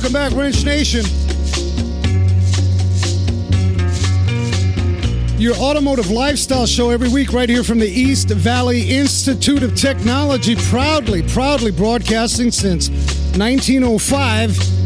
Welcome back, Wrench Nation. Your automotive lifestyle show every week, right here from the East Valley Institute of Technology. Proudly, proudly broadcasting since 1905.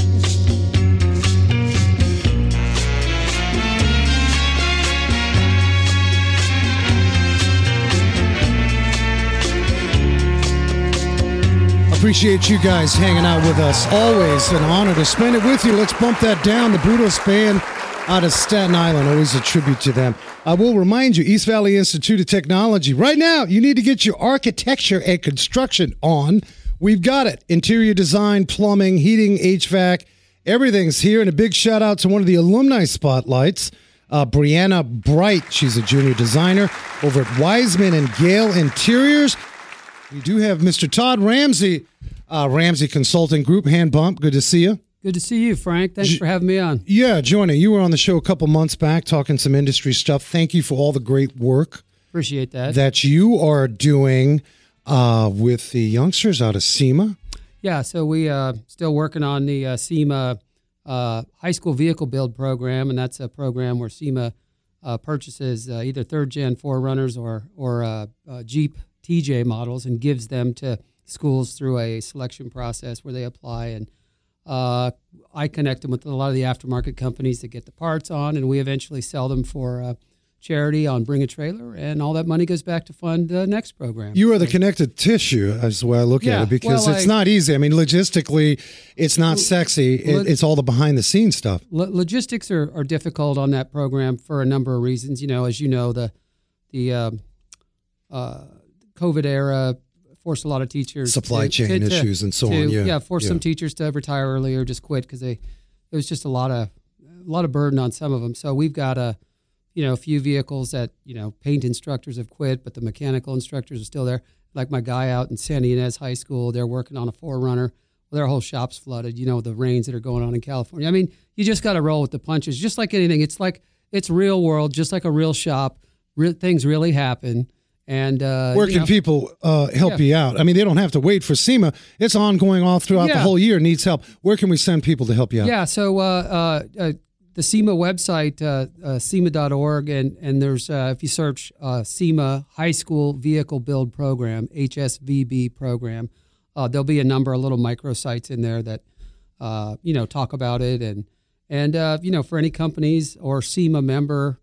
Appreciate you guys hanging out with us. Always an honor to spend it with you. Let's bump that down. The Brutus Band out of Staten Island. Always a tribute to them. I will remind you, East Valley Institute of Technology. Right now, you need to get your architecture and construction on. We've got it. Interior design, plumbing, heating, HVAC, everything's here. And a big shout out to one of the alumni spotlights, uh, Brianna Bright. She's a junior designer over at Wiseman and Gale Interiors. We do have Mr. Todd Ramsey, uh, Ramsey Consulting Group. Hand bump. Good to see you. Good to see you, Frank. Thanks for having me on. Yeah, joining. You were on the show a couple months back talking some industry stuff. Thank you for all the great work Appreciate that. that you are doing uh, with the youngsters out of SEMA. yeah, so we uh, still working on the uh, SEMA uh, high school vehicle build program, and that's a program where SEMA uh, purchases uh, either third gen 4Runners or or uh, uh, Jeep TJ models and gives them to schools through a selection process where they apply and. Uh, I connect them with a lot of the aftermarket companies that get the parts on, and we eventually sell them for uh, charity on Bring a Trailer, and all that money goes back to fund the next program. You are the connected tissue, as the way I look Yeah, at it, because well, it's I- not easy. I mean, logistically, it's not sexy. It, Lo- it's all the behind the scenes stuff. Lo- logistics are, are difficult on that program for a number of reasons. You know, as you know, the the um, uh, COVID era forced a lot of teachers Supply to- chain to- to- issues and so to- on, yeah, yeah, forced yeah. some teachers to retire early or just quit because they it was just a lot of a lot of burden on some of them. So we've got a you know a few vehicles that you know paint instructors have quit, but the mechanical instructors are still there. Like my guy out in Santa Ynez High School, they're working on a 4Runner. Well, their whole shop's flooded. You know the rains that are going on in California. I mean, you just got to roll with the punches, just like anything. It's like it's real world, just like a real shop. Re- things really happen, and uh, Where you can know, people uh, help Yeah. you out? I mean, they don't have to wait for SEMA. It's ongoing all throughout the whole year. Needs help. Where can we send people to help you out? Yeah, so uh, uh, uh, the SEMA website, uh, uh, SEMA.org, and, and there's, uh, if you search uh, SEMA High School Vehicle Build Program, HSVB program, uh, there'll be a number of little microsites in there that, uh, you know, talk about it. And, and uh, you know, for any companies or SEMA member,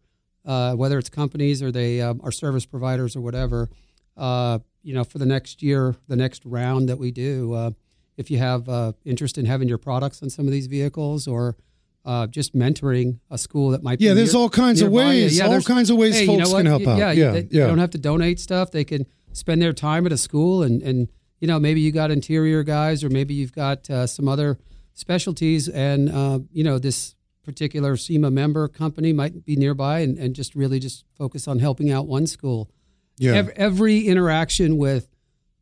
uh, whether it's companies or they um, are service providers or whatever, uh, you know, for the next year, the next round that we do, uh, if you have uh, interest in having your products on some of these vehicles or uh, just mentoring a school that might be, Yeah, be there's near- all kinds of nearby you. ways, all kinds of ways hey, you folks know can help out. Yeah, Yeah, they, yeah. they don't have to donate stuff. They can spend their time at a school and, and you know, maybe you got interior guys or maybe you've got uh, some other specialties and, uh, you know, this particular SEMA member company might be nearby and, and just really just focus on helping out one school. Yeah. Ev- every interaction with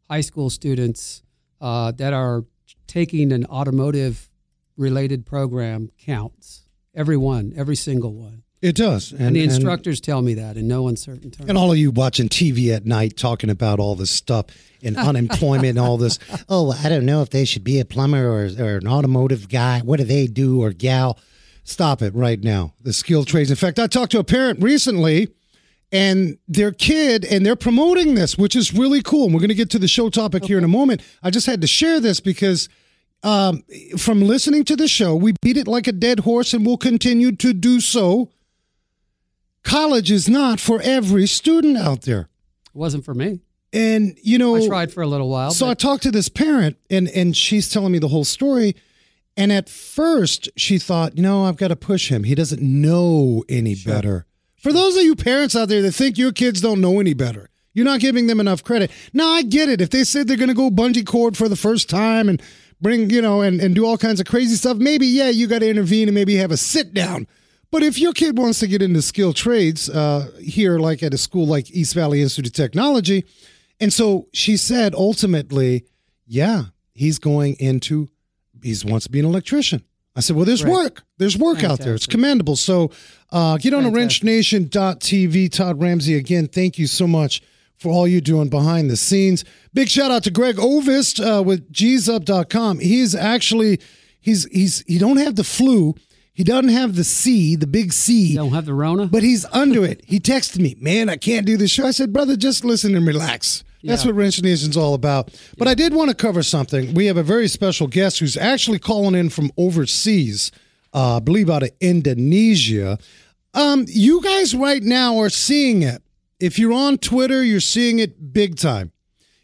high school students uh, that are taking an automotive related program counts. Every one, every single one. It does. And, the instructors tell me that in no uncertain terms. And all of you watching TV at night talking about all this stuff and unemployment and all this. Oh, I don't know if they should be a plumber or, or an automotive guy. What do they do or gal? Stop it right now. The skilled trades. In fact, I talked to a parent recently and their kid, and they're promoting this, which is really cool. And we're going to get to the show topic here in a moment. I just had to share this because um, from listening to the show, we beat it like a dead horse and we'll continue to do so. College is not for every student out there. it wasn't for me. And, you know, I tried for a little while. so I talked to this parent, and and she's telling me the whole story. And at first, she thought, you know, I've got to push him. He doesn't know any better. For those of you parents out there that think your kids don't know any better, you're not giving them enough credit. Now, I get it. If they said they're going to go bungee cord for the first time and bring, you know, and, and do all kinds of crazy stuff, maybe, yeah, you got to intervene and maybe have a sit down. But if your kid wants to get into skilled trades uh, here, like at a school like East Valley Institute of Technology, and so she said ultimately, yeah, he's going into, he wants to be an electrician. I said, well, there's Right. work. There's work out there. It's commendable. So uh, get on to Fantastic. wrenchnation.tv. Todd Ramsey, again, thank you so much for all you're doing behind the scenes. Big shout out to Greg Ovist uh, with gsup.com. He's actually He's he's he don't have the flu. He doesn't have the C, the big C. You don't have the Rona? But he's under it. He texted me, man, I can't do this show. I said, brother, just listen and relax. That's Yeah. what Wrench Nation's all about. But I did want to cover something. We have a very special guest who's actually calling in from overseas, uh, I believe out of Indonesia. Um, you guys right now are seeing it. If you're on Twitter, you're seeing it big time.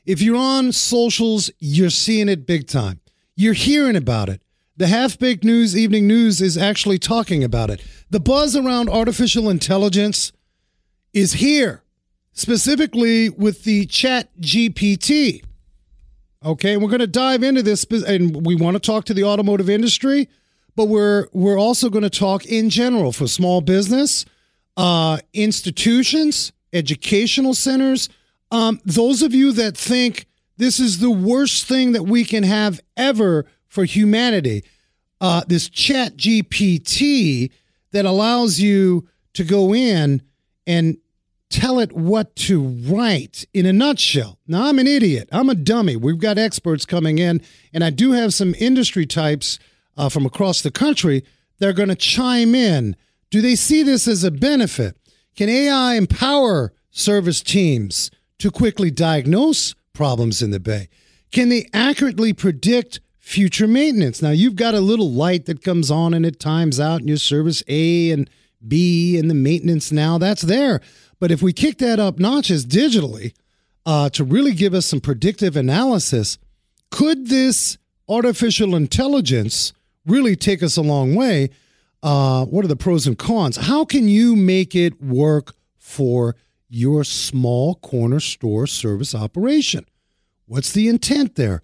If you're on socials, you're seeing it big time. You're hearing about it. The Half Baked News Evening News is actually talking about it. The buzz around artificial intelligence is here, specifically with the Chat GPT. Okay, and we're going to dive into this, and we want to talk to the automotive industry, but we're we're also going to talk in general for small business, uh, institutions, educational centers. Um, those of you that think this is the worst thing that we can have ever for humanity, uh, this Chat GPT that allows you to go in and tell it what to write in a nutshell. Now, I'm an idiot. I'm a dummy. We've got experts coming in, and I do have some industry types uh, from across the country that are going to chime in. Do they see this as a benefit? Can AI empower service teams to quickly diagnose problems in the bay? Can they accurately predict future maintenance? Now, you've got a little light that comes on and it times out in your service A and B and the maintenance now. That's there. But if we kick that up notches digitally uh, to really give us some predictive analysis, could this artificial intelligence really take us a long way? Uh, what are the pros and cons? How can you make it work for your small corner store service operation? What's the intent there?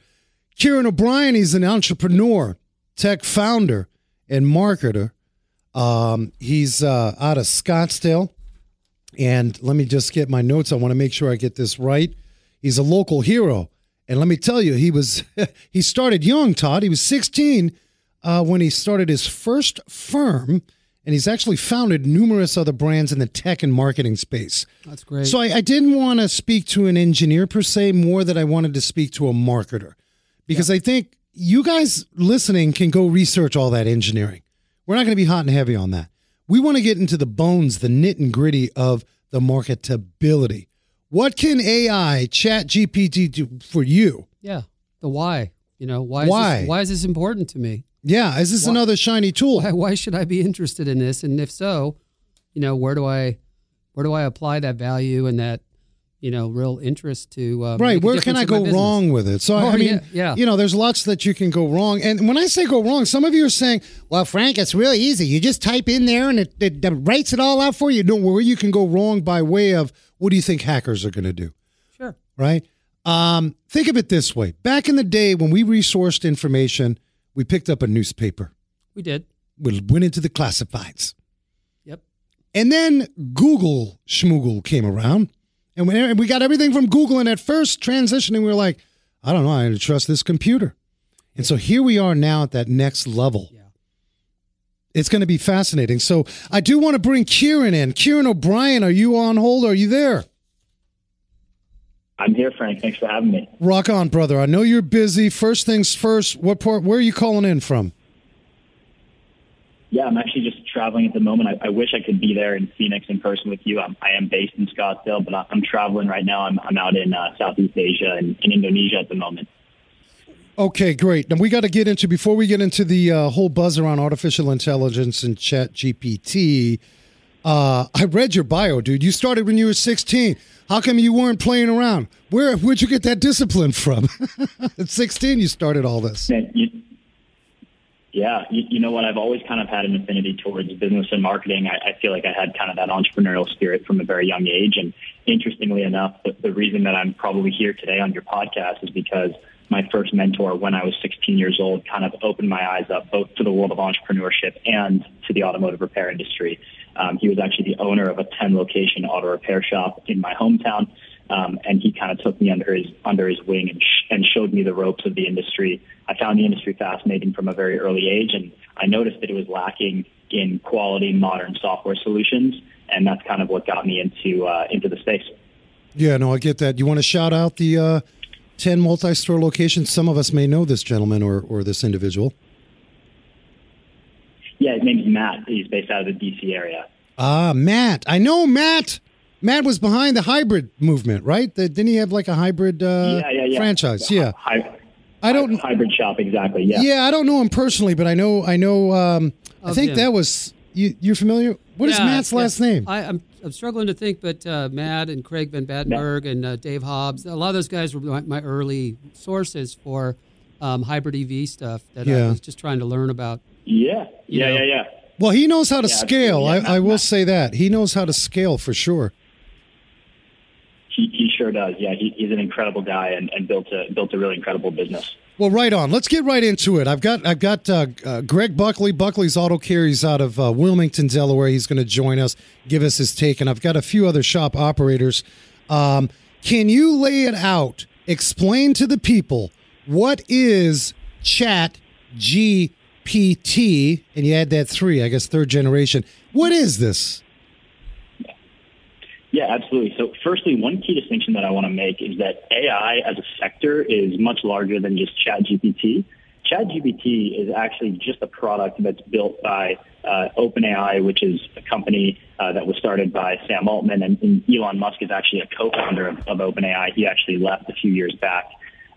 Kieran O'Brien, he's an entrepreneur, tech founder, and marketer. Um, he's uh, out of Scottsdale. And let me just get my notes. I want to make sure I get this right. He's a local hero. And let me tell you, he was he started young, Todd. He was 16 uh, when he started his first firm, and he's actually founded numerous other brands in the tech and marketing space. That's great. So I, I didn't want to speak to an engineer per se, more that I wanted to speak to a marketer, because I think you guys listening can go research all that engineering. We're not going to be hot and heavy on that. We want to get into the bones, the nit and gritty of the marketability. What can AI, Chat GPT, do for you? yeah. The why. You know, why is, Why? This, why is this important to me? Yeah, is this another shiny tool? Why, why should I be interested in this? And if so, you know, where do I where do I apply that value and that, you know, real interest to uh, Right, where can I go wrong with it? So Oh, I mean, yeah, yeah. you know, there's lots that you can go wrong. And when I say go wrong, some of you are saying, "Well, Frank, it's really easy. You just type in there and it, it, it writes it all out for you." No, where you can go wrong by way of what do you think hackers are going to do? Sure. Right? Um, think of it this way: back in the day when we resourced information, we picked up a newspaper, We did. we went into the classifieds. Yep. And then Google schmoogle came around, and we, and we got everything from Google. And at first, transitioning, we were like, I don't know, I need to trust this computer. And so here we are now at that next level. Yeah. It's going to be fascinating. So I do want to bring Kieran in. Kieran O'Brien, are you on hold? Are you there? I'm here, Frank. Thanks for having me. Rock on, brother. I know you're busy. First things first, what part? Where are you calling in from? Yeah, I'm actually just traveling at the moment. I, I wish I could be there in Phoenix in person with you. I'm, I am based in Scottsdale, but I'm traveling right now. I'm, I'm out in uh, Southeast Asia and in Indonesia at the moment. Okay, great. Now we got to get into before we get into the uh, whole buzz around artificial intelligence and Chat GPT. Uh, I read your bio, dude. You started when you were 16. How come you weren't playing around? Where where'd you get that discipline from? At 16, you started all this. Man, you, yeah, you, you know what? I've always kind of had an affinity towards business and marketing. I, I feel like I had kind of that entrepreneurial spirit from a very young age. And interestingly enough, the, the reason that I'm probably here today on your podcast is because my first mentor when I was 16 years old kind of opened my eyes up both to the world of entrepreneurship and to the automotive repair industry. Um, he was actually the owner of a 10 location auto repair shop in my hometown. Um, and he kind of took me under his under his wing and, sh- and showed me the ropes of the industry. I found the industry fascinating from a very early age, and I noticed that it was lacking in quality modern software solutions, and that's kind of what got me into uh, into the space. Yeah, no, I get that. You want to shout out the uh, 10 multi-store locations? Some of us may know this gentleman or or this individual. Yeah, his name's Matt. He's based out of the DC area. Ah, Matt. I know Matt. Matt was behind the hybrid movement, right? The, didn't he have like a hybrid uh, yeah, yeah, yeah. franchise? Yeah. Hy- I don't. hybrid shop exactly. Yeah. Yeah, I don't know him personally, but I know. I know. Um, I think him. that was you. You're familiar. What is Yeah, Matt's yeah. last name? I, I'm I'm struggling to think, but uh, Matt and Craig Van Batenburg and uh, Dave Hobbs, a lot of those guys were my, my early sources for um, hybrid EV stuff that I was just trying to learn about. Yeah. Yeah. know. Yeah. Yeah. well, he knows how to Yeah, scale. Yeah, I, I will Matt- say that he knows how to scale for sure. He, he sure does. Yeah. He, he's an incredible guy and, and built a built a really incredible business. Well, right on. Let's get right into it. I've got I've got uh, uh, Greg Buckley. Buckley's Auto Care. Out of uh, Wilmington, Delaware. He's going to join us, give us his take, and I've got a few other shop operators. Um, can you lay it out? Explain to the people what is Chat GPT, and you add that three, I guess, third generation. What is this? Yeah, absolutely. So, firstly, one key distinction that I want to make is that AI as a sector is much larger than just ChatGPT. ChatGPT is actually just a product that's built by uh, OpenAI, which is a company uh, that was started by Sam Altman, and, and Elon Musk is actually a co-founder of, of OpenAI. He actually left a few years back,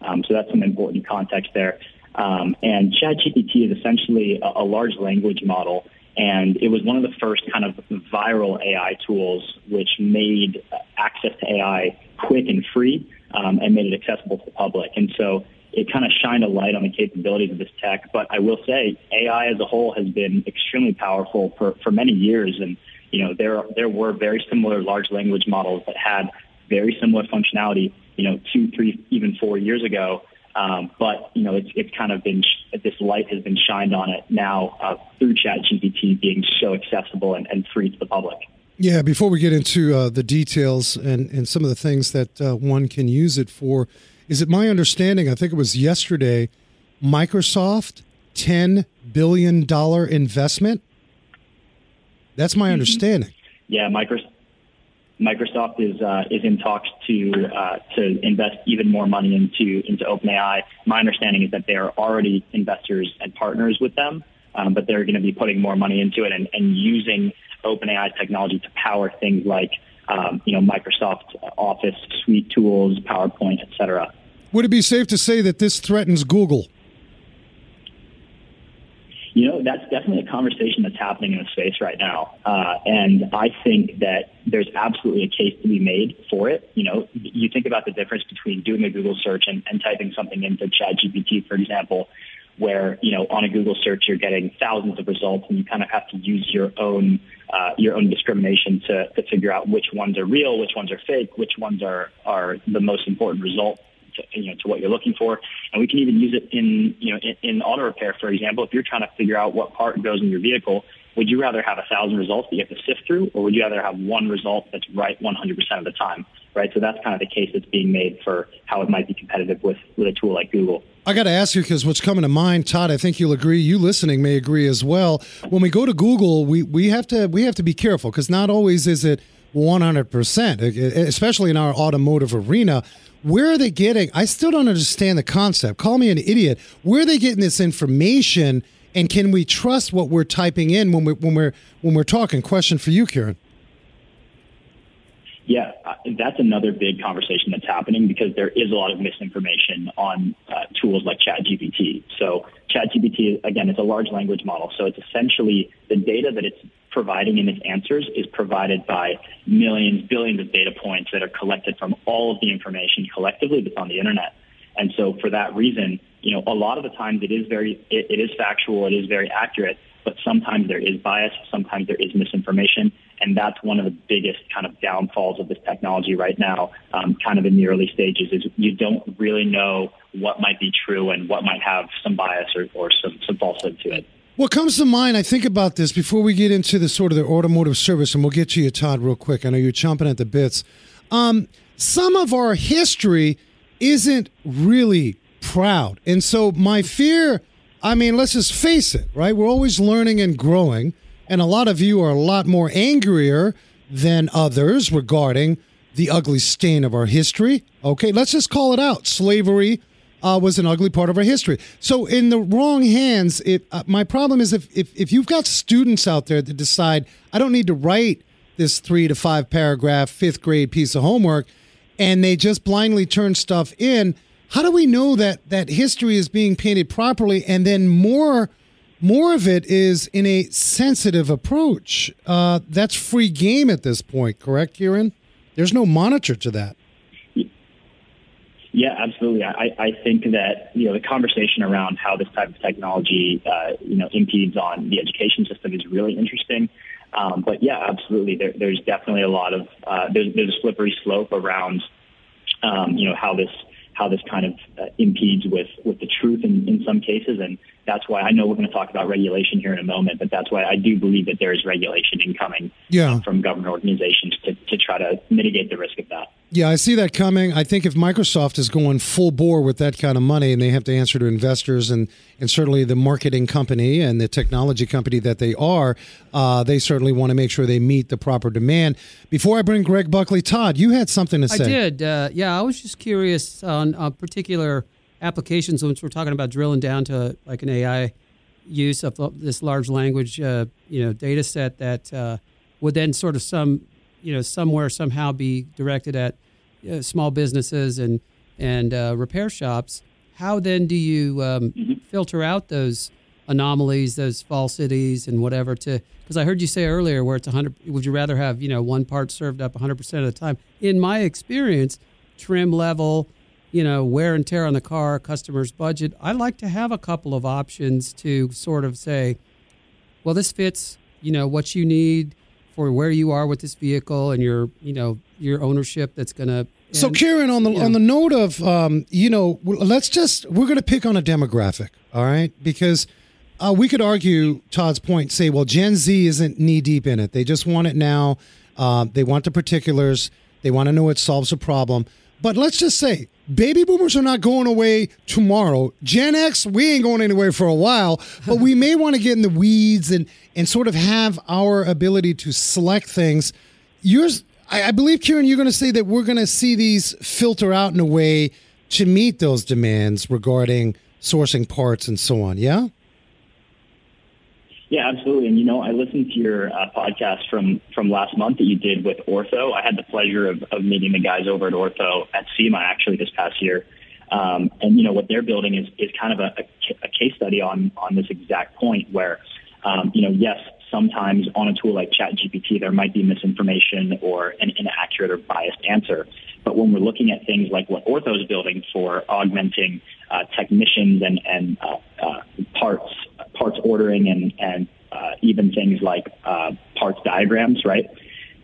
um, so that's some important context there. Um, and ChatGPT is essentially a, a large language model and it was one of the first kind of viral AI tools which made access to AI quick and free um, and made it accessible to the public. And so it kind of shined a light on the capabilities of this tech. But I will say AI as a whole has been extremely powerful for, for many years. And, you know, there, there were very similar large language models that had very similar functionality, you know, two, three, even four years ago. Um, but you know, it's it's kind of been this light has been shined on it now uh, through ChatGPT being so accessible and, and free to the public. Yeah, before we get into uh, the details and, and some of the things that uh, one can use it for, is it my understanding? I think it was yesterday, Microsoft ten billion dollar investment. That's my understanding. Yeah, Microsoft. Microsoft is uh, is in talks to uh, to invest even more money into into OpenAI. My understanding is that they are already investors and partners with them, um, but they're going to be putting more money into it and, and using OpenAI technology to power things like um, you know Microsoft Office suite tools, PowerPoint, etc. Would it be safe to say that this threatens Google? You know, that's definitely a conversation that's happening in the space right now. Uh, and I think that there's absolutely a case to be made for it. You know, you think about the difference between doing a Google search and, and typing something into ChatGPT, for example, where, you know, on a Google search, you're getting thousands of results and you kind of have to use your own, uh, your own discrimination to, to figure out which ones are real, which ones are fake, which ones are, are the most important result to, you know, to what you're looking for. And we can even use it in, you know, in, in auto repair, for example. If you're trying to figure out what part goes in your vehicle, would you rather have a thousand results that you have to sift through, or would you rather have one result that's right 100% of the time? Right. So that's kind of the case that's being made for how it might be competitive with, with a tool like Google. I got to ask you because what's coming to mind, Todd. I think you'll agree. You listening may agree as well. When we go to Google, we we have to we have to be careful because not always is it 100 percent, especially in our automotive arena. Where are they getting? I still don't understand the concept. Call me an idiot. Where are they getting this information? And can we trust what we're typing in when we're, when we're when we're talking? Question for you, Kieran. Yeah, uh, that's another big conversation that's happening because there is a lot of misinformation on uh, tools like ChatGPT. So ChatGPT, again, it's a large language model. So it's essentially the data that it's providing in its answers is provided by millions, billions of data points that are collected from all of the information collectively that's on the internet. And so for that reason, you know, a lot of the times it is very, it, it is factual, it is very accurate, but sometimes there is bias, sometimes there is misinformation, and that's one of the biggest kind of downfalls of this technology right now, um, kind of in the early stages, is you don't really know what might be true and what might have some bias or, or some, some falsehood to it. What comes to mind, I think about this before we get into the sort of the automotive service, and we'll get to you, Todd, real quick. I know you're chomping at the bits. Um, some of our history isn't really proud. And so my fear, I mean, let's just face it, right? We're always learning and growing. And a lot of you are a lot more angrier than others regarding the ugly stain of our history. Okay, let's just call it out slavery, uh, was an ugly part of our history. So in the wrong hands, it, uh, my problem is if, if if you've got students out there that decide I don't need to write this three to five paragraph fifth grade piece of homework, and they just blindly turn stuff in. How do we know that that history is being painted properly, and then more? More of it is in a sensitive approach. Uh, that's free game at this point, correct, Kieran? There's no monitor to that. Yeah, absolutely. I, I think that you know the conversation around how this type of technology uh, you know impedes on the education system is really interesting. Um, but yeah, absolutely. There, there's definitely a lot of uh, there's, there's a slippery slope around um, you know how this how this kind of uh, impedes with with the truth in, in some cases, and that's why I know we're going to talk about regulation here in a moment, but that's why I do believe that there is regulation incoming yeah. from government organizations to, to try to mitigate the risk of that. Yeah, I see that coming. I think if Microsoft is going full bore with that kind of money and they have to answer to investors and, and certainly the marketing company and the technology company that they are, uh, they certainly want to make sure they meet the proper demand. Before I bring Greg Buckley, Todd, you had something to say. I did. Uh, yeah, I was just curious on a particular applications, once we're talking about drilling down to like an AI use of this large language, uh, you know, data set that uh, would then sort of some, you know, somewhere somehow be directed at uh, small businesses and and uh, repair shops. How then do you um, mm-hmm. filter out those anomalies, those falsities, and whatever? To because I heard you say earlier where it's 100. Would you rather have you know one part served up 100 percent of the time? In my experience, trim level you know, wear and tear on the car, customer's budget. I like to have a couple of options to sort of say, well, this fits, you know, what you need for where you are with this vehicle and your, you know, your ownership that's going to. So, Kieran, on the yeah. on the note of, um, you know, let's just we're going to pick on a demographic, all right? Because uh, we could argue Todd's point, say, well, Gen Z isn't knee deep in it; they just want it now. Uh, they want the particulars. They want to know it solves a problem. But let's just say baby boomers are not going away tomorrow. Gen X, we ain't going anywhere for a while, but we may want to get in the weeds and and sort of have our ability to select things. Yours, I, I believe, Kieran, you're going to say that we're going to see these filter out in a way to meet those demands regarding sourcing parts and so on. Yeah. Yeah, absolutely. And you know, I listened to your uh, podcast from from last month that you did with Ortho. I had the pleasure of, of meeting the guys over at Ortho at SEMA actually this past year. Um, and you know what they're building is is kind of a, a, a case study on on this exact point where um, you know yes sometimes on a tool like ChatGPT there might be misinformation or an inaccurate or biased answer. But when we're looking at things like what Ortho is building for augmenting uh, technicians and and uh, uh, parts parts ordering and, and uh, even things like uh, parts diagrams, right?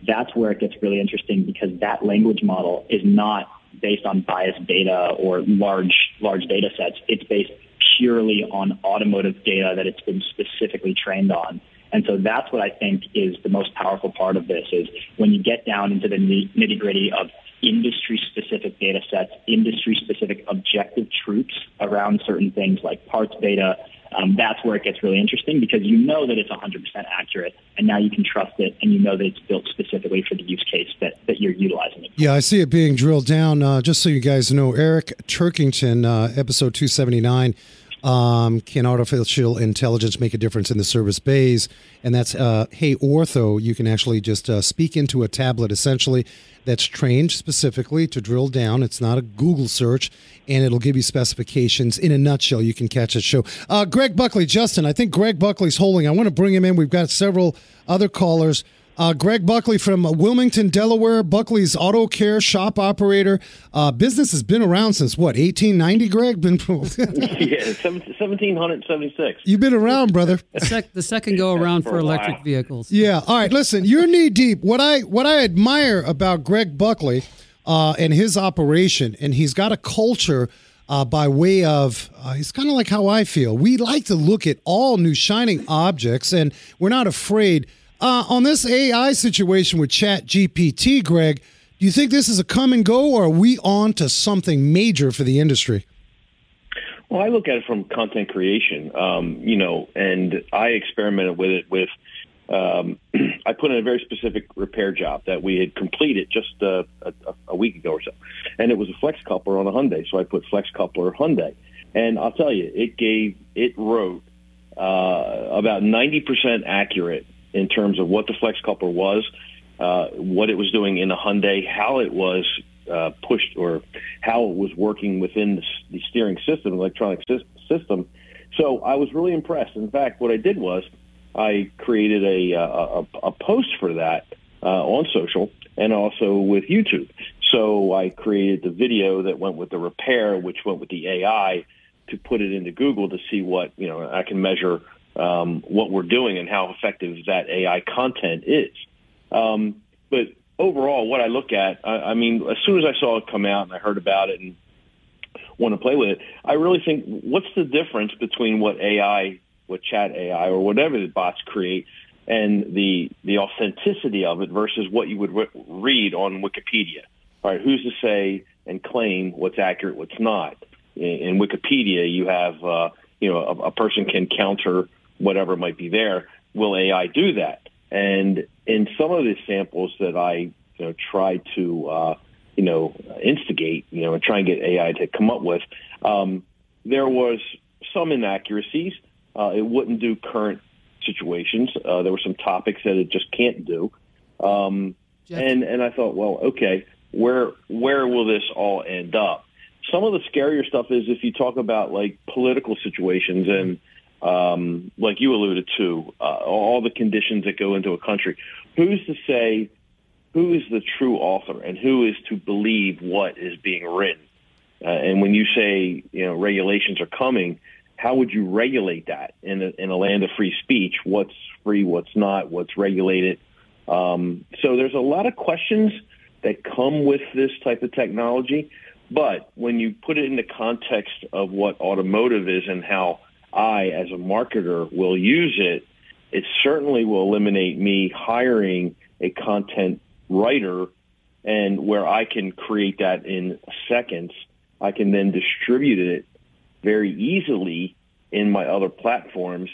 That's where it gets really interesting because that language model is not based on biased data or large large data sets. It's based purely on automotive data that it's been specifically trained on. And so that's what I think is the most powerful part of this is when you get down into the nitty gritty of industry specific data sets, industry specific objective truths around certain things like parts data, um, that's where it gets really interesting because you know that it's 100% accurate and now you can trust it and you know that it's built specifically for the use case that, that you're utilizing it for. Yeah, I see it being drilled down. Uh, just so you guys know, Eric Turkington, uh, episode 279 um, can artificial intelligence make a difference in the service bays? And that's uh, Hey Ortho. You can actually just uh, speak into a tablet essentially that's trained specifically to drill down. It's not a Google search, and it'll give you specifications in a nutshell. You can catch a show. Uh, Greg Buckley, Justin, I think Greg Buckley's holding. I want to bring him in. We've got several other callers. Uh, Greg Buckley from Wilmington, Delaware. Buckley's Auto Care shop operator. Uh, business has been around since what, 1890, Greg? Been yeah, 1776. You've been around, brother. The, sec- the second go around for, for electric while. vehicles. Yeah. All right. Listen, you're knee deep. What I what I admire about Greg Buckley uh, and his operation, and he's got a culture. Uh, by way of, uh, it's kind of like how I feel. We like to look at all new shining objects, and we're not afraid uh, on this AI situation with Chat GPT, Greg, do you think this is a come and go, or are we on to something major for the industry? Well, I look at it from content creation, um, you know, and I experimented with it with um, I put in a very specific repair job that we had completed just uh, a, a week ago or so, and it was a flex coupler on a Hyundai. So I put flex coupler Hyundai, and I'll tell you, it gave it wrote uh, about ninety percent accurate in terms of what the flex coupler was, uh, what it was doing in a Hyundai, how it was uh, pushed, or how it was working within the, the steering system, electronic sy- system. So I was really impressed. In fact, what I did was I created a, a, a post for that uh, on social and also with YouTube. So I created the video that went with the repair, which went with the AI, to put it into Google to see what you know. I can measure um, what we're doing and how effective that AI content is. Um, but overall, what I look at, I, I mean, as soon as I saw it come out and I heard about it and want to play with it, I really think what's the difference between what AI what chat AI or whatever the bots create and the the authenticity of it versus what you would re- read on Wikipedia. All right, who's to say and claim what's accurate, what's not? In, in Wikipedia, you have uh, you know a, a person can counter whatever might be there. Will AI do that? And in some of the samples that I you know try to uh, you know instigate, you know, and try and get AI to come up with, um, there was some inaccuracies. Uh, it wouldn't do current situations. Uh, there were some topics that it just can't do. Um, and and I thought, well, okay, where where will this all end up? Some of the scarier stuff is if you talk about like political situations and um, like you alluded to, uh, all the conditions that go into a country. Who's to say who is the true author and who is to believe what is being written? Uh, and when you say you know regulations are coming, how would you regulate that in a, in a land of free speech? What's free, what's not, what's regulated? Um, so there's a lot of questions that come with this type of technology. But when you put it in the context of what automotive is and how I, as a marketer, will use it, it certainly will eliminate me hiring a content writer and where I can create that in seconds. I can then distribute it very easily in my other platforms,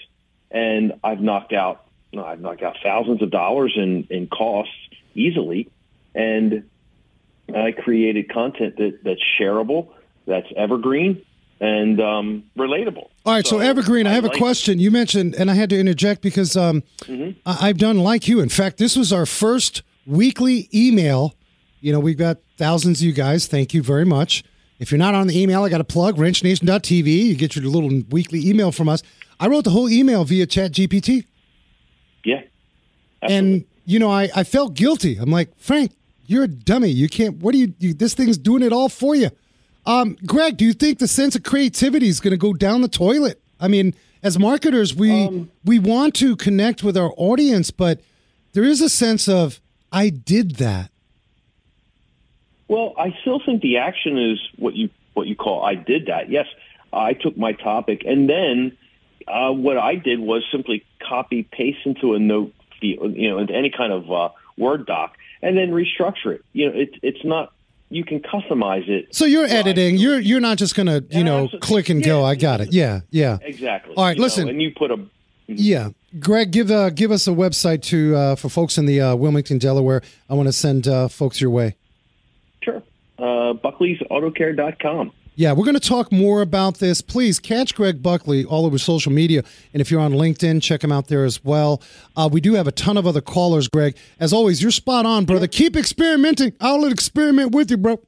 and I've knocked out I've knocked out thousands of dollars in in costs easily, and I created content that that's shareable, that's evergreen, and um, relatable. All right, so, so Evergreen, I, I have like a question. You mentioned, and I had to interject because um, mm-hmm. I, have done like you. In fact, this was our first weekly email. You know, we've got thousands of you guys. Thank you very much. If you're not on the email, I got a plug, wrenchnation.tv. You get your little weekly email from us. I wrote the whole email via Chat GPT. Yeah. Absolutely. And, you know, I, I felt guilty. I'm like, Frank, you're a dummy. You can't, what do you, you this thing's doing it all for you. Um, Greg, do you think the sense of creativity is going to go down the toilet? I mean, as marketers, we um, we want to connect with our audience, but there is a sense of I did that. Well, I still think the action is what you what you call I did that. Yes, I took my topic and then uh, what I did was simply copy paste into a note, field, you know, into any kind of uh, Word doc, and then restructure it. You know, it's it's not you can customize it. So you're editing. You're you're not just gonna you know click and yeah, go. I got it. Yeah, yeah. Exactly. All right, listen. Know, and you put a. Mm-hmm. Yeah, Greg, give uh, give us a website to uh, for folks in the uh, Wilmington, Delaware. I want to send uh, folks your way. Sure. Uh, Buckley'sAutoCare.com. Yeah, we're going to talk more about this. Please catch Greg Buckley all over social media. And if you're on LinkedIn, check him out there as well. Uh, we do have a ton of other callers, Greg. As always, you're spot on, brother. Keep experimenting. I'll experiment with you, bro.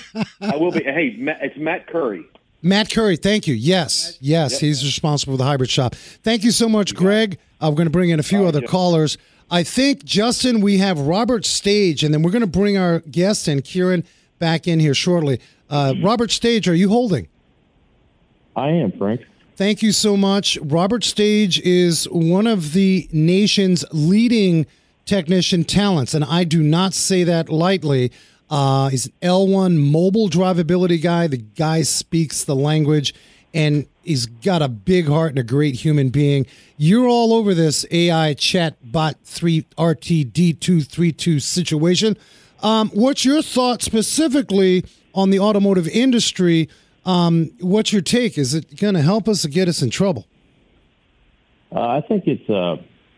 I will be. Hey, it's Matt Curry. Matt Curry, thank you. Yes, yes, yep. he's responsible for the hybrid shop. Thank you so much, Greg. Uh, we're going to bring in a few other callers. I think, Justin, we have Robert Stage, and then we're going to bring our guest and Kieran back in here shortly. Uh, Robert Stage, are you holding? I am, Frank. Thank you so much. Robert Stage is one of the nation's leading technician talents, and I do not say that lightly. Uh, he's an L1 mobile drivability guy. The guy speaks the language, and he's got a big heart and a great human being. You're all over this AI chat bot 3 RTD232 situation. Um, what's your thought specifically on the automotive industry? Um, what's your take? Is it going to help us or get us in trouble? Uh, I think it's uh,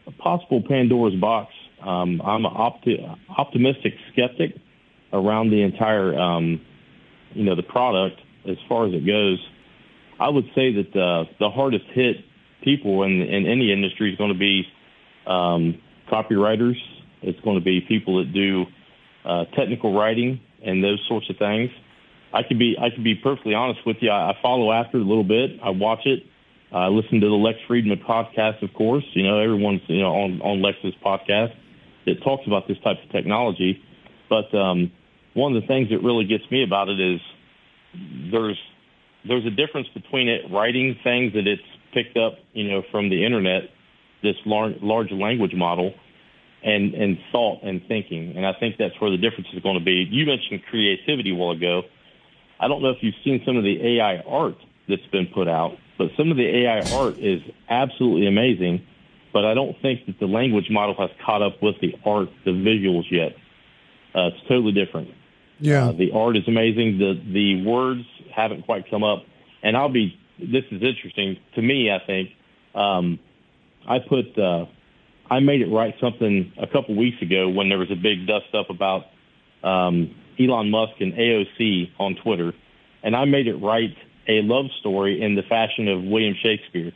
a possible Pandora's box. Um, I'm an opti- optimistic skeptic around the entire, um, you know, the product as far as it goes. I would say that the, the hardest hit people in, in any industry is going to be um, copywriters. It's going to be people that do uh, technical writing and those sorts of things. I could be I could be perfectly honest with you. I, I follow after it a little bit. I watch it. I listen to the Lex Fridman podcast, of course. You know, everyone's you know on on Lex's podcast that talks about this type of technology. But um, one of the things that really gets me about it is there's there's a difference between it writing things that it's picked up, you know, from the internet, this large large language model, and and thought and thinking. And I think that's where the difference is going to be. You mentioned creativity a while ago. I don't know if you've seen some of the AI art that's been put out, but some of the AI art is absolutely amazing. But I don't think that the language model has caught up with the art, the visuals yet. Uh, it's totally different. Yeah. Uh, the art is amazing. The the words haven't quite come up. And I'll be. This is interesting to me. I think um, I put. Uh, I made it write something a couple weeks ago when there was a big dust up about um, Elon Musk and AOC on Twitter, and I made it write a love story in the fashion of William Shakespeare.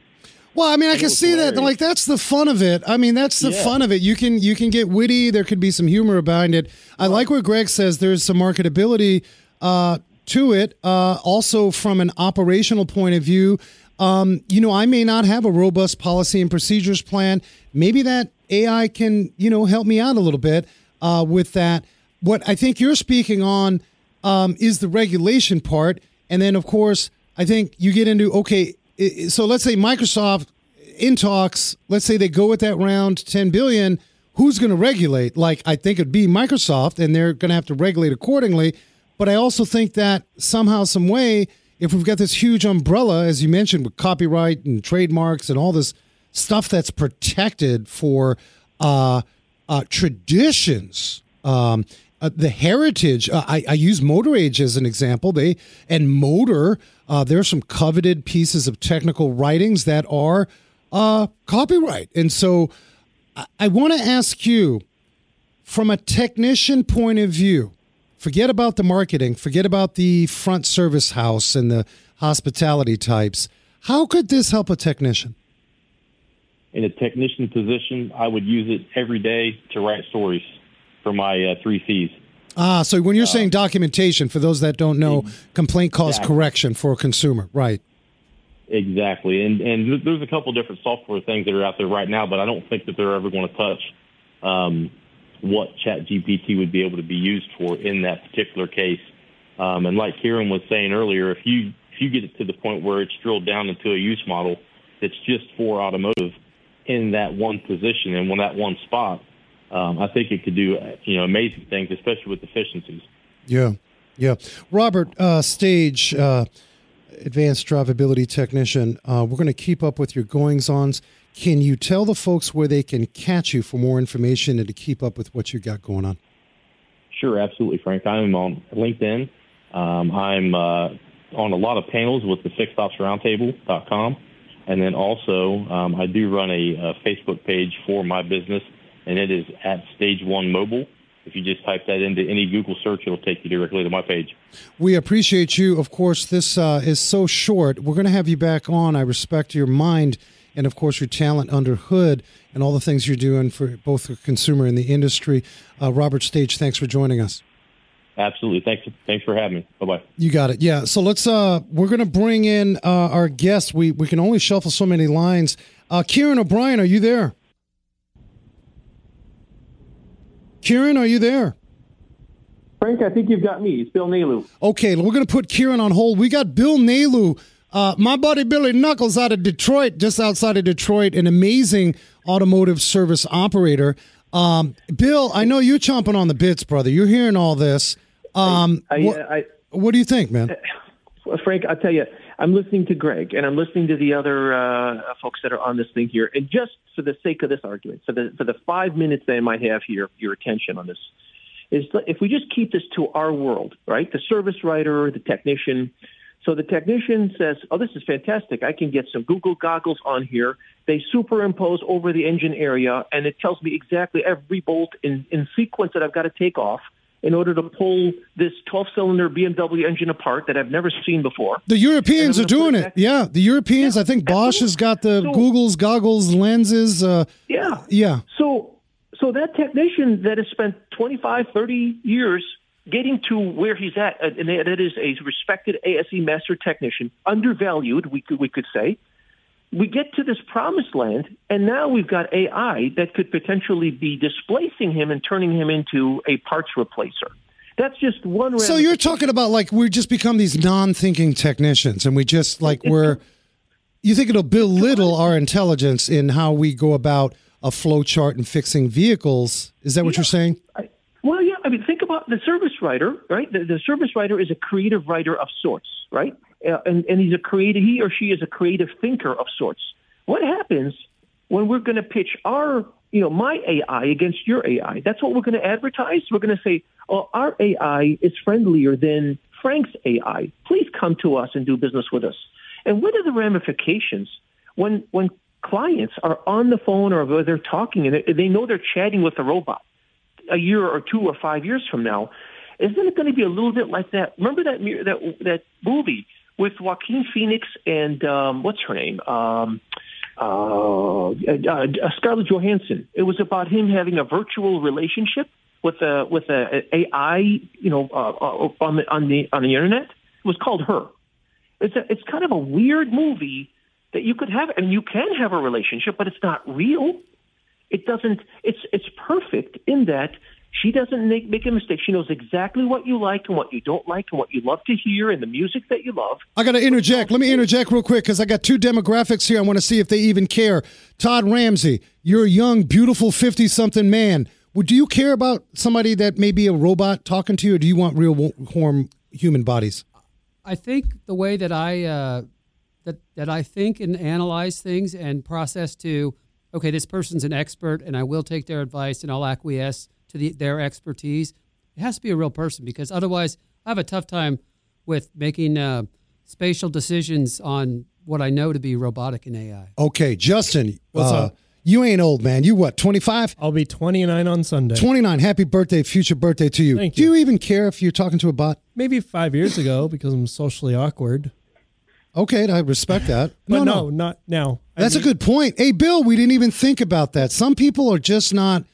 Well, I mean, I can see hilarious. that. Like that's the fun of it. I mean, that's the yeah. fun of it. You can you can get witty. There could be some humor behind it. I like what Greg says. There's some marketability uh, to it. Uh, also, from an operational point of view, um, you know, I may not have a robust policy and procedures plan. Maybe that AI can you know help me out a little bit uh, with that. What I think you're speaking on um, is the regulation part, and then of course I think you get into okay so let's say Microsoft in talks, let's say they go with that round 10 billion, who's going to regulate? Like I think it'd be Microsoft and they're going to have to regulate accordingly, but I also think that somehow some way if we've got this huge umbrella as you mentioned with copyright and trademarks and all this stuff that's protected for uh, uh, traditions um, uh, the heritage. Uh, I, I, use Motor Age as an example. They and Motor. Uh, there are some coveted pieces of technical writings that are uh, copyright, and so I, I want to ask you, from a technician point of view, forget about the marketing, forget about the front service house and the hospitality types. How could this help a technician? In a technician position, I would use it every day to write stories for my uh, three C's. Ah, so when you're uh, saying documentation, for those that don't know, complaint cause exactly. correction for a consumer, right? Exactly, and and there's a couple different software things that are out there right now, but I don't think that they're ever going to touch um, what ChatGPT would be able to be used for in that particular case. Um, and like Kieran was saying earlier, if you if you get it to the point where it's drilled down into a use model that's just for automotive in that one position and when that one spot, um, I think it could do you know amazing things, especially with efficiencies. Yeah, yeah. Robert uh, Stage, uh, advanced drivability technician. Uh, we're going to keep up with your goings ons. Can you tell the folks where they can catch you for more information and to keep up with what you got going on? Sure, absolutely, Frank. I'm on LinkedIn. Um, I'm uh, on a lot of panels with the fixedopsroundtable.com. And then also, um, I do run a, a Facebook page for my business and it is at Stage One Mobile. If you just type that into any Google search, it'll take you directly to my page. We appreciate you. Of course, this uh, is so short. We're going to have you back on. I respect your mind and, of course, your talent under hood and all the things you're doing for both the consumer and the industry. Uh, Robert Stage, thanks for joining us. Absolutely. Thanks. Thanks for having me. Bye bye. You got it. Yeah. So let's. Uh, we're gonna bring in uh, our guest. We we can only shuffle so many lines. Uh, Kieran O'Brien, are you there? Kieran, are you there? Frank, I think you've got me. It's Bill Nalu. Okay, we're going to put Kieran on hold. We got Bill Nalu, uh, my buddy Billy Knuckles out of Detroit, just outside of Detroit, an amazing automotive service operator. Um, Bill, I know you're chomping on the bits, brother. You're hearing all this. Um, I, I, what, I, what, do you think, man? Well, Frank, I'll tell you, I'm listening to Greg and I'm listening to the other uh, folks that are on this thing here. And just for the sake of this argument, for the for the five minutes that I might have here, your attention on this, is if we just keep this to our world, right? The service writer, the technician, So the technician says, "Oh, this is fantastic! I can get some Google goggles on here. They superimpose over the engine area, and it tells me exactly every bolt in, in sequence that I've got to take off." in order to pull this 12-cylinder BMW engine apart that I've never seen before. The Europeans are doing it. Yeah, the Europeans. Yeah, I think Bosch has got the so, Google's goggles, lenses. Uh, yeah, yeah. So, so that technician that has spent 25, 30 years getting to where he's at, uh, and that is a respected ASE master technician, undervalued, we could we could say we get to this promised land, and now we've got AI that could potentially be displacing him and turning him into a parts replacer. That's just one. So you're talking about like we just become these non-thinking technicians, and we just like we're. You think it'll belittle our intelligence in how we go about a flow chart and fixing vehicles? Is that what yeah. you're saying? I, well, yeah. I mean, think about the service writer, right? The, the service writer is a creative writer of sorts, right? uh, and, and he's a creative, he or she is a creative thinker of sorts. What happens when we're going to pitch our, you know, my AI against your AI? That's what we're going to advertise. We're going to say, oh, our AI is friendlier than Frank's AI. Please come to us and do business with us. And what are the ramifications when, when clients are on the phone or they're talking and they know they're chatting with a robot a year or two or five years from now? Isn't it going to be a little bit like that? Remember that that that movie with Joaquin Phoenix and um, what's her name? Um, uh, uh, uh, Scarlett Johansson. It was about him having a virtual relationship with a with a, a AI, you know, uh, uh, on the on the on the internet. It was called Her. It's a, it's kind of a weird movie that you could have, and you can have a relationship, but it's not real. It doesn't. It's it's perfect in that she doesn't make, make a mistake. She knows exactly what you like and what you don't like and what you love to hear and the music that you love. I got to interject. Let me interject real quick because I got two demographics here. I want to see if they even care. Todd Ramsey, you're a young, beautiful 50 something man. Would do you care about somebody that may be a robot talking to you, or do you want real warm human bodies? I think the way that I uh, that that I think and analyze things and process to, okay, this person's an expert, and I will take their advice and I'll acquiesce to the, their expertise. It has to be a real person because otherwise, I have a tough time with making uh, spatial decisions on what I know to be robotic and AI. Okay, Justin, what's uh, up? You ain't old, man. You what, 25? I'll be 29 on Sunday. 29. Happy birthday, future birthday to you. Thank Do you even care if you're talking to a bot? Maybe five years ago because I'm socially awkward. Okay, I respect that. no, no, no, not now. That's a good point. Hey, Bill, we didn't even think about that. Some people are just not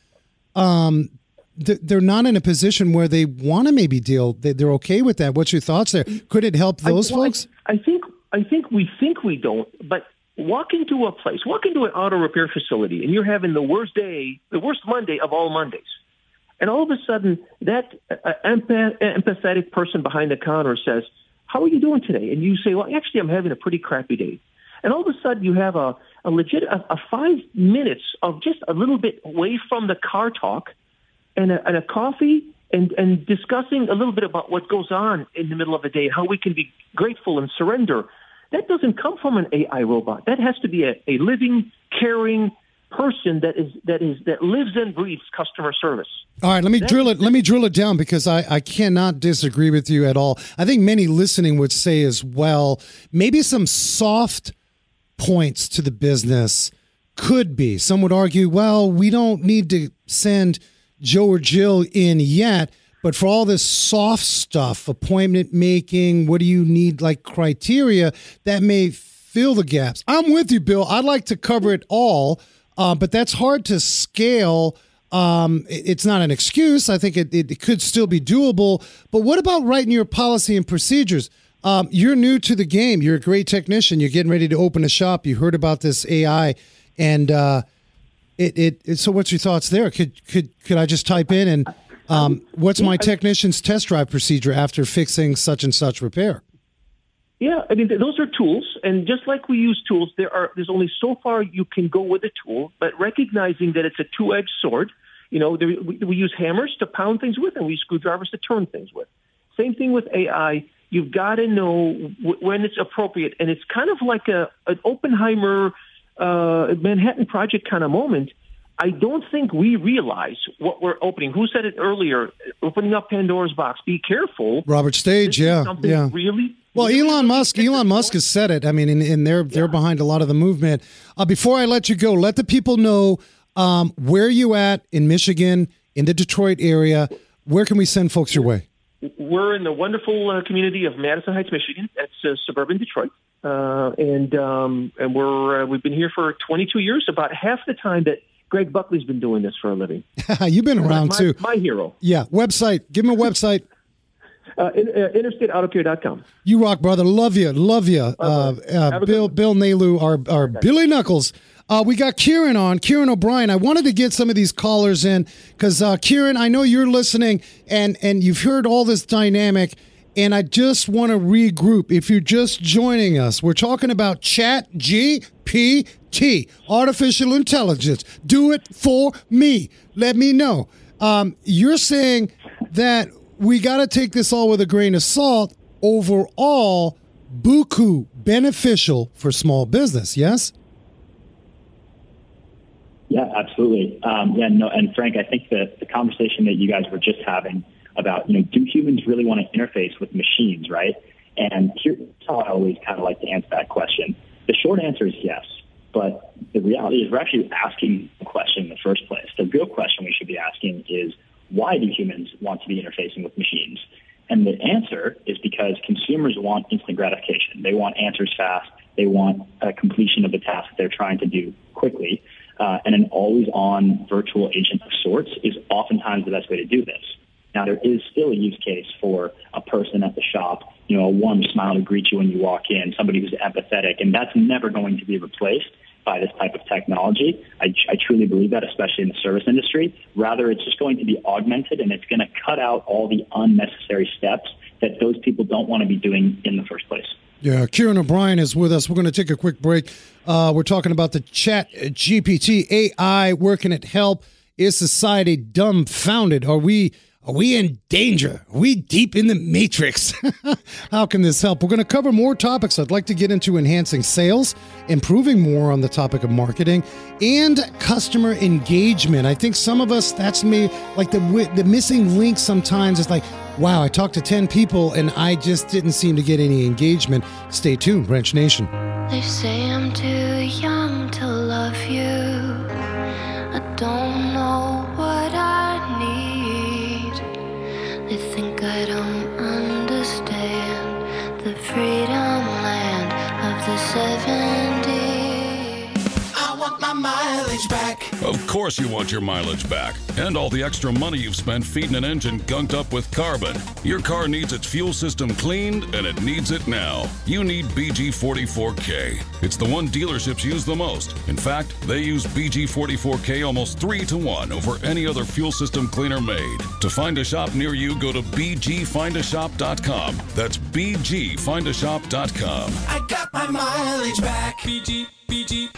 um, they're not in a position where they want to maybe deal. They're okay with that. What's your thoughts there? Could it help those I, well, folks? I, I think I think we think we don't, but walk into a place, walk into an auto repair facility, and you're having the worst day, the worst Monday of all Mondays, and all of a sudden that uh, empath, empathetic person behind the counter says, "How are you doing today?" And you say, "Well, actually, I'm having a pretty crappy day." And all of a sudden, you have a, a legit a, a five minutes of just a little bit away from the car talk and a, and a coffee and, and discussing a little bit about what goes on in the middle of the day, how we can be grateful and surrender. That doesn't come from an AI robot. That has to be a, a living, caring person that is that is that lives and breathes customer service. All right, let me drill it. Let me drill it down because I, I cannot disagree with you at all. I think many listening would say as well, maybe some soft points to the business could be. Some would argue, well, we don't need to send Joe or Jill in yet. But for all this soft stuff, appointment making, what do you need like criteria that may fill the gaps? I'm with you, Bill. I'd like to cover it all, uh, but that's hard to scale. Um, it's not an excuse. I think it, it, could still be doable. But what about writing your policy and procedures? Um, you're new to the game. You're a great technician. You're getting ready to open a shop. You heard about this AI, and uh, it, it, it, so what's your thoughts there? Could could could I just type in and um, what's my technician's test drive procedure after fixing such and such repair? Yeah, I mean those are tools, and just like we use tools, there are there's only so far you can go with a tool. But recognizing that it's a two-edged sword, you know, there, we, we use hammers to pound things with, and we use screwdrivers to turn things with. Same thing with AI. You've got to know w- when it's appropriate, and it's kind of like a an Oppenheimer uh, Manhattan Project kind of moment, I don't think we realize what we're opening. Who said it earlier? Opening up Pandora's box. Be careful. Robert Stage, yeah, something yeah. Really, Well, Elon Musk, Elon Musk has said it. I mean, and, and they're they're behind a lot of the movement. Uh, before I let you go, let the people know um, where you at in Michigan, in the Detroit area. Where can we send folks your way? We're in the wonderful uh, community of Madison Heights, Michigan. That's uh, suburban Detroit, uh, and um, and we're uh, we've been here for 22 years. About half the time that Greg Buckley's been doing this for a living. You've been around my, too. My hero. Yeah, website. Give him a website. Uh, in, uh, InterstateAutoCare.com. You rock, brother. Love you. Love you. Uh, uh, Bill Bill Nalu, our, our Billy Knuckles. Uh, we got Kieran on, Kieran O'Brien. I wanted to get some of these callers in because, uh, Kieran, I know you're listening and, and you've heard all this dynamic, and I just want to regroup. If you're just joining us, we're talking about Chat GPT, artificial intelligence. Do it for me. Let me know. Um, you're saying that we got to take this all with a grain of salt. Overall, buku beneficial for small business. Yes. Yeah, absolutely. Um, yeah, no, and Frank, I think that the conversation that you guys were just having about, you know, do humans really want to interface with machines, right? And here's how I always kind of like to answer that question. The short answer is yes, but the reality is we're actually asking the question in the first place. The real question we should be asking is why do humans want to be interfacing with machines? And the answer is because consumers want instant gratification. They want answers fast. They want a completion of the task they're trying to do quickly. Uh, and an always-on virtual agent of sorts is oftentimes the best way to do this. Now, there is still a use case for a person at the shop, you know, a warm smile to greet you when you walk in, somebody who's empathetic, and that's never going to be replaced by this type of technology. I, I truly believe that, especially in the service industry. Rather, it's just going to be augmented and it's going to cut out all the unnecessary steps that those people don't want to be doing in the first place. Yeah, Kieran O'Brien is with us. We're going to take a quick break. Uh, we're talking about the Chat GPT AI. Where can it help? Is society dumbfounded? Are we are we in danger? Are we deep in the matrix? How can this help? We're going to cover more topics. I'd like to get into enhancing sales, improving more on the topic of marketing, and customer engagement. I think some of us, that's me, like the the missing link sometimes is like, wow, I talked to 10 people and I just didn't seem to get any engagement. Stay tuned, Wrench Nation. They say I'm too young to love you. Mileage back. Of course, you want your mileage back and all the extra money you've spent feeding an engine gunked up with carbon. Your car needs its fuel system cleaned, and it needs it now. You need BG44K. It's the one dealerships use the most. In fact, they use BG44K almost three to one over any other fuel system cleaner made. To find a shop near you, go to BGFindAShop.com. That's BGFindAShop.com. I got my mileage back. BG, BG.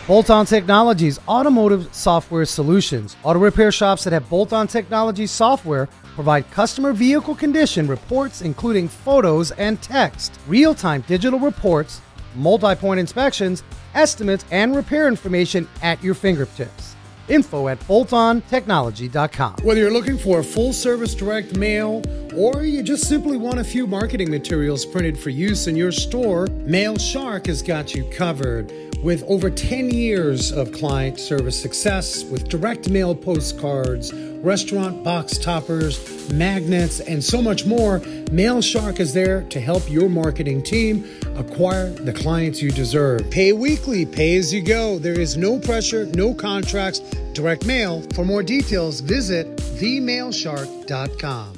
Bolt On Technologies Automotive Software Solutions. Auto repair shops that have Bolt On Technology software provide customer vehicle condition reports, including photos and text, real time digital reports, multi point inspections, estimates, and repair information at your fingertips. Info at boltontechnology.com. Whether you're looking for a full service direct mail or you just simply want a few marketing materials printed for use in your store, Mail Shark has got you covered. With over 10 years of client service success with direct mail postcards, restaurant box toppers, magnets, and so much more, Mail Shark is there to help your marketing team acquire the clients you deserve. Pay weekly, pay as you go. There is no pressure, no contracts, direct mail. For more details, visit themailshark.com.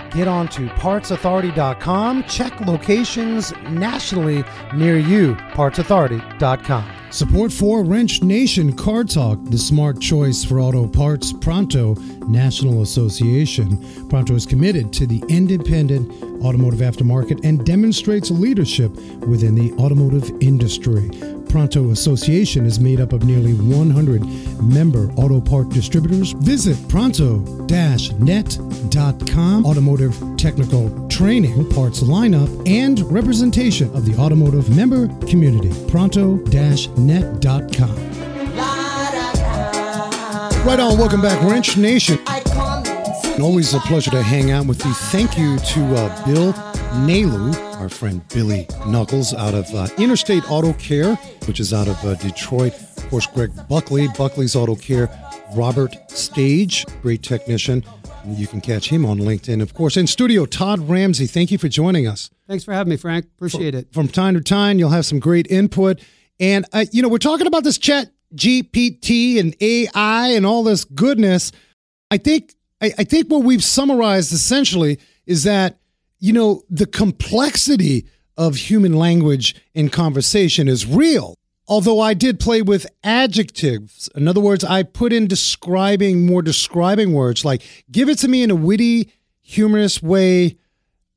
get on to partsauthority.com. Check locations nationally near you. Partsauthority.com. Support for Wrench Nation Car Talk, the smart choice for auto parts, Pronto National Association. Pronto is committed to the independent automotive aftermarket and demonstrates leadership within the automotive industry. Pronto Association is made up of nearly 100 member auto part distributors. Visit pronto-net.com. Automotive technical training, parts lineup, and representation of the automotive member community. Pronto-net.com. Right on. Welcome back, Wrench Nation. Always a pleasure to hang out with you. Thank you to uh, Bill Nalu, our friend Billy Knuckles out of uh, Interstate Auto Care, which is out of uh, Detroit. Of course, Greg Buckley, Buckley's Auto Care. Robert Stage, great technician. You can catch him on LinkedIn. Of course, in studio, Todd Ramsey. Thank you for joining us. Thanks for having me, Frank. Appreciate it. From time to time, you'll have some great input. And, uh, you know, we're talking about this chat GPT and AI and all this goodness. I think I, I think what we've summarized essentially is that you know the complexity of human language in conversation is real. Although I did play with adjectives. In other words, I put in describing more describing words like give it to me in a witty, humorous way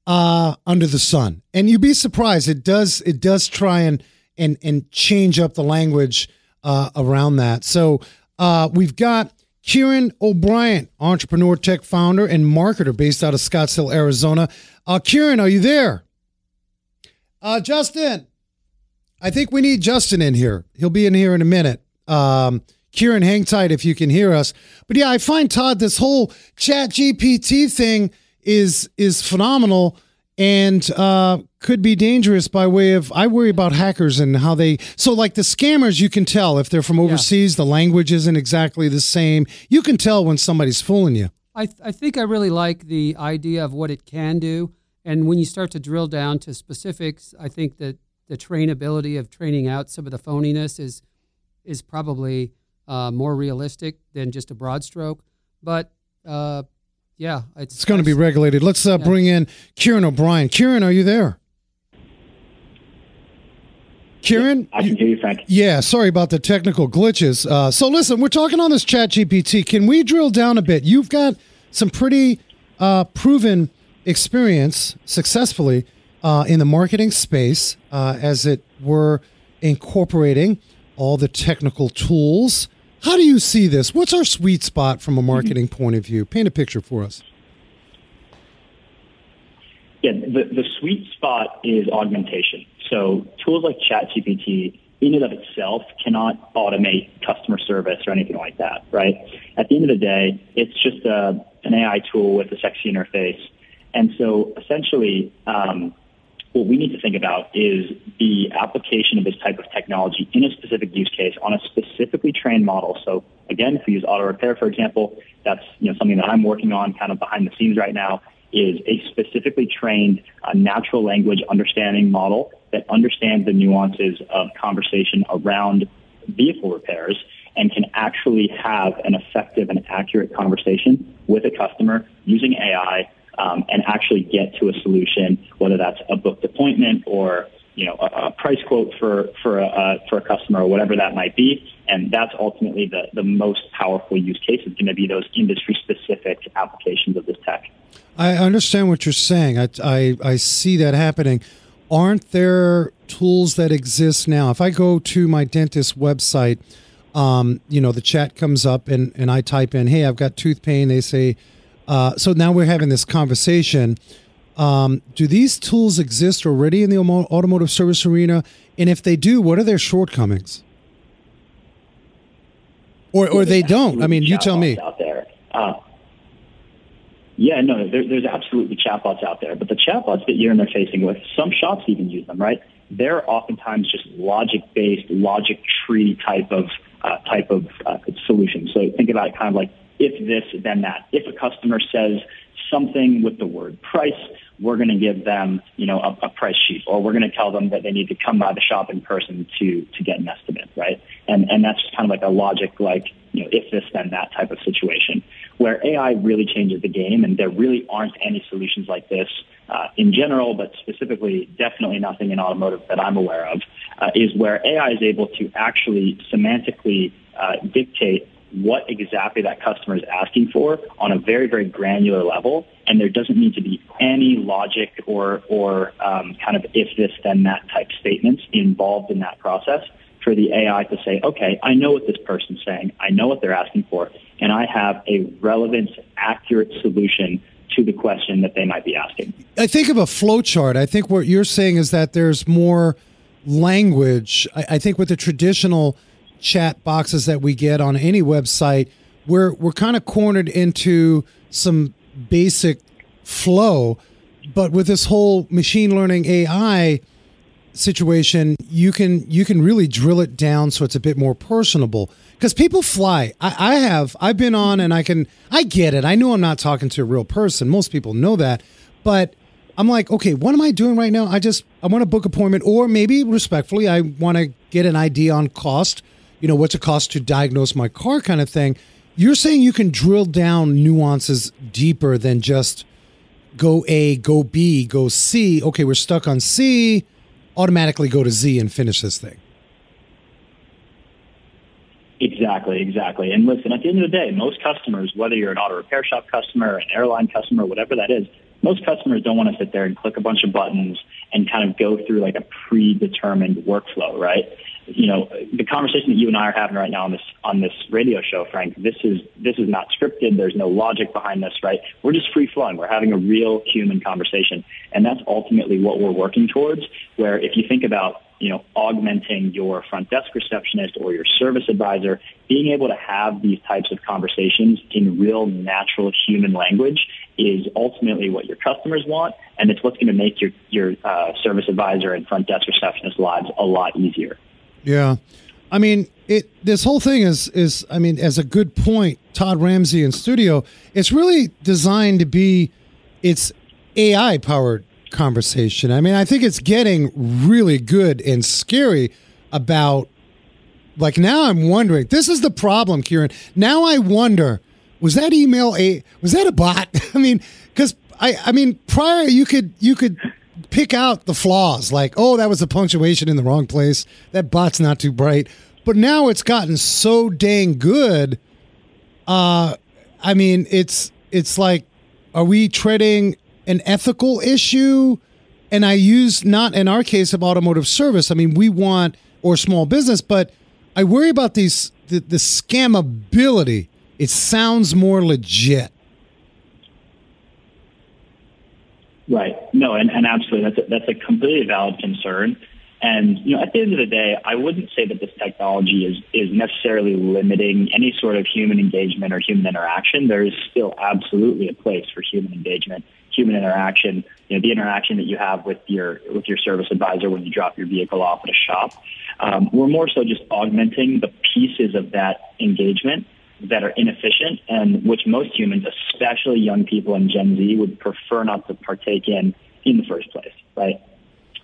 uh, under the sun. And you'd be surprised. It does it does try and and and change up the language uh, around that. So uh, we've got Kieran O'Brien, entrepreneur, tech founder, and marketer based out of Scottsdale, Arizona. Uh, Kieran, are you there? Uh, Justin, I think we need Justin in here. He'll be in here in a minute. Um, Kieran, hang tight if you can hear us. But yeah, I find Todd this whole Chat GPT thing is is phenomenal and uh, could be dangerous by way of I worry about hackers and how they so like the scammers you can tell if they're from overseas the language isn't exactly the same you can tell when somebody's fooling you I, th- I think I really like the idea of what it can do. And when you start to drill down to specifics, I think that the trainability of training out some of the phoniness is is probably uh, more realistic than just a broad stroke. But uh, yeah, it's, it's going to be regulated let's uh, bring in Kieran O'Brien Kieran are you there Kieran I can hear you, Frank. Yeah, sorry about the technical glitches. Uh, so listen, we're talking on this Chat GPT. Can we drill down a bit? You've got some pretty uh, proven experience successfully uh, in the marketing space, uh, as it were, incorporating all the technical tools. How do you see this? What's our sweet spot from a marketing point of view? Paint a picture for us. Yeah, the, the sweet spot is augmentation. So tools like ChatGPT in and of itself cannot automate customer service or anything like that, right? At the end of the day, it's just a, an AI tool with a sexy interface. And so essentially, um, what we need to think about is the application of this type of technology in a specific use case on a specifically trained model. So again, if we use auto repair, for example, that's you know something that I'm working on kind of behind the scenes right now is a specifically trained uh, natural language understanding model that understands the nuances of conversation around vehicle repairs and can actually have an effective and accurate conversation with a customer using AI um, and actually get to a solution, whether that's a booked appointment or you know a, a price quote for for a uh, for a customer or whatever that might be. And that's ultimately the the most powerful use case is going to be those industry specific applications of this tech. I understand what you're saying. I, I, I see that happening. Aren't there tools that exist now? If I go to my dentist website, um, you know, the chat comes up and, and I type in, hey, I've got tooth pain. They say, uh, so now we're having this conversation. Um, do these tools exist already in the automotive service arena? And if they do, what are their shortcomings? Or, or they don't? I mean, you tell me. Out there. Uh, yeah, no, there, there's absolutely chatbots out there, but the chatbots that you're interfacing with, some shops even use them, right? They're oftentimes just logic-based, logic tree type of uh, type of uh, solution. So think about it kind of like if this, then that. If a customer says something with the word price, we're going to give them, you know, a, a price sheet, or we're going to tell them that they need to come by the shop in person to to get an estimate, right? And and that's just kind of like a logic, like you know, if this then that type of situation, where AI really changes the game, and there really aren't any solutions like this uh, in general, but specifically, definitely nothing in automotive that I'm aware of, uh, is where AI is able to actually semantically uh, dictate what exactly that customer is asking for on a very, very granular level. And there doesn't need to be any logic or, or um, kind of if this, then that type statements involved in that process for the AI to say, okay, I know what this person's saying. I know what they're asking for. And I have a relevant, accurate solution to the question that they might be asking. I think of a flowchart. I think what you're saying is that there's more language. I, I think with the traditional chat boxes that we get on any website, we're we're kind of cornered into some basic flow. But with this whole machine learning AI situation, you can you can really drill it down so it's a bit more personable. Because people fly. I, I have. I've been on and I can I get it. I know I'm not talking to a real person. Most people know that. But I'm like, okay, what am I doing right now? I just I want to book appointment, or maybe respectfully, I want to get an idea on cost. You know, what's it cost to diagnose my car, kind of thing. You're saying you can drill down nuances deeper than just go A, go B, go C. Okay, we're stuck on C. Automatically go to Z and finish this thing. Exactly, exactly. And listen, at the end of the day, most customers, whether you're an auto repair shop customer, an airline customer, whatever that is, most customers don't want to sit there and click a bunch of buttons and kind of go through like a predetermined workflow, right? You know, the conversation that you and I are having right now on this on this radio show, Frank, this is this is not scripted. There's no logic behind this, right? We're just free flowing. We're having a real human conversation, and that's ultimately what we're working towards. Where if you think about you know, augmenting your front desk receptionist or your service advisor, being able to have these types of conversations in real natural human language is ultimately what your customers want, and it's what's going to make your your uh, service advisor and front desk receptionist lives a lot easier. Yeah. I mean, it this whole thing is is I mean, as a good point, Todd Ramsey in studio, it's really designed to be it's AI powered conversation. I mean, I think it's getting really good and scary about like now I'm wondering. This is the problem, Kieran. Now I wonder, was that email a was that a bot? I mean, cuz I I mean, prior you could you could pick out the flaws like, "Oh, that was a punctuation in the wrong place. That bot's not too bright." But now it's gotten so dang good uh I mean, it's it's like are we treading an ethical issue? And I use not in our case of automotive service. I mean, we want or small business, but I worry about these the, the scamability. It sounds more legit. Right. No, and, and absolutely, that's a, that's a completely valid concern. And you know, at the end of the day, I wouldn't say that this technology is is necessarily limiting any sort of human engagement or human interaction. There is still absolutely a place for human engagement, human interaction. You know, the interaction that you have with your with your service advisor when you drop your vehicle off at a shop. Um, we're more so just augmenting the pieces of that engagement that are inefficient and which most humans, especially young people and Gen Z, would prefer not to partake in in the first place, right?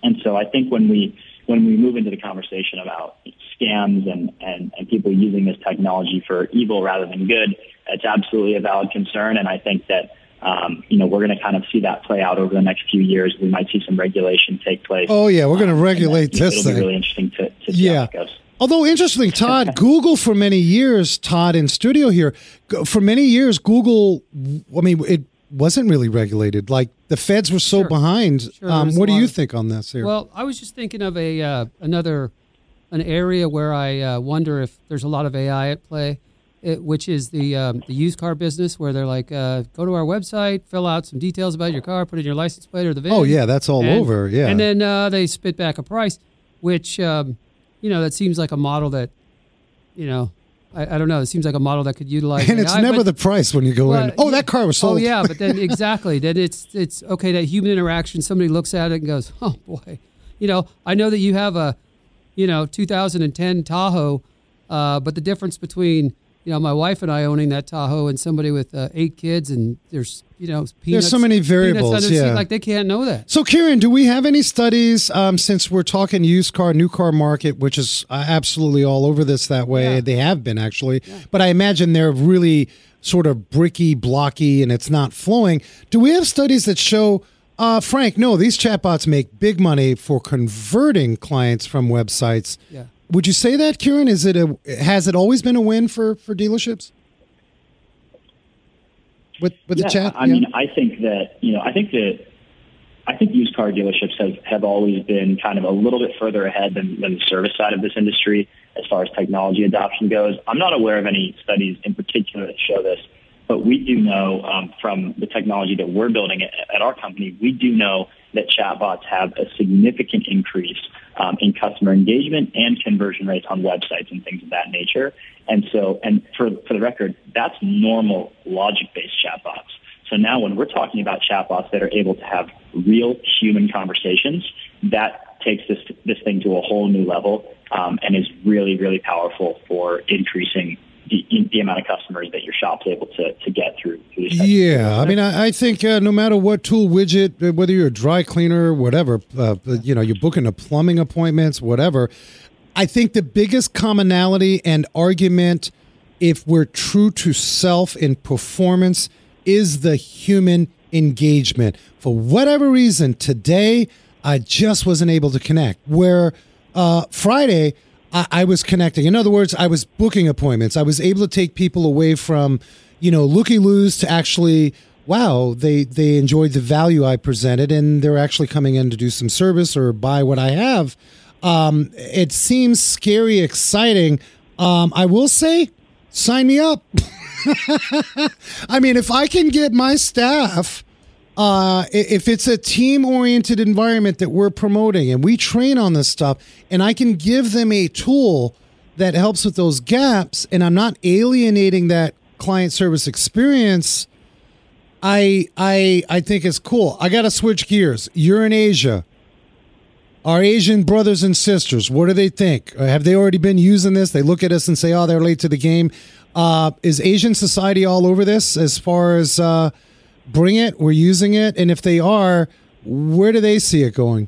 And so I think when we when we move into the conversation about scams and, and, and people using this technology for evil rather than good, it's absolutely a valid concern. And I think that um, you know, we're going to kind of see that play out over the next few years. We might see some regulation take place. Oh yeah, we're going to regulate then, this it'll thing. be really interesting to, to Yeah. How it goes. Although interesting, Todd, Google for many years, Todd in studio here, for many years, Google, I mean, it wasn't really regulated. Like the feds were so Sure. behind. Sure, um, what do you of- think on this here? Well, I was just thinking of a uh, another an area where I uh, wonder if there's a lot of AI at play, it, which is the um, the used car business, where they're like, uh, go to our website, fill out some details about your car, put in your license plate or the VIN. Oh, yeah, that's all and- over, yeah. and then uh, they spit back a price, which um, you know that seems like a model that, you know. I, I don't know. It seems like a model that could utilize. and it's AI, never but- the price when you go in. Oh, that car was sold. Oh yeah, but then exactly then it's it's okay that human interaction. Somebody looks at it and goes, "Oh boy," you know. I know that you have a, you know, 2010 Tahoe, uh, but the difference between you know my wife and I owning that Tahoe and somebody with uh, eight kids and there's you know peanuts, there's so many variables, under the seat, yeah. like they can't know that. So, Kieran, do we have any studies um, since we're talking used car, new car market, which is uh, absolutely all over this that way? They have been actually, but I imagine they're really sort of bricky, blocky, and it's not flowing. Do we have studies that show, uh, Frank? No, these chatbots make big money for converting clients from websites. Yeah. Would you say that, Kieran? Is it a has it always been a win for for dealerships? With with yeah, the chat? I mean, I think that you know, I think that I think used car dealerships have, have always been kind of a little bit further ahead than, than the service side of this industry as far as technology adoption goes. I'm not aware of any studies in particular that show this, but we do know um, from the technology that we're building at, at our company, we do know that chatbots have a significant increase um, in customer engagement and conversion rates on websites and things of that nature. And so, and for, for the record, that's normal logic-based chatbots. So now when we're talking about chatbots that are able to have real human conversations, that takes this, this thing to a whole new level um, and is really, really powerful for increasing the, the amount of customers that your shop's able to, to get through. through these types of Yeah, I mean, I, I think uh, no matter what tool, widget, uh, whether you're a dry cleaner, whatever, uh, you know, you're booking a plumbing appointments, whatever. I think the biggest commonality and argument, if we're true to self in performance, is the human engagement. For whatever reason, today I just wasn't able to connect. Where uh, Friday, I, I was connecting. In other words, I was booking appointments. I was able to take people away from, you know, looky loos to actually, wow, they they enjoyed the value I presented, and they're actually coming in to do some service or buy what I have. Um, it seems scary, exciting. Um, I will say, sign me up. I mean, if I can get my staff, uh, if it's a team oriented environment that we're promoting and we train on this stuff, and I can give them a tool that helps with those gaps, and I'm not alienating that client service experience. I I I think it's cool. I got to switch gears. You're in Asia. Our Asian brothers and sisters, what do they think? Uh, Have they already been using this? They look at us and say, "Oh, they're late to the game." Uh, is Asian society all over this as far as uh, bring it? We're using it, and if they are, where do they see it going?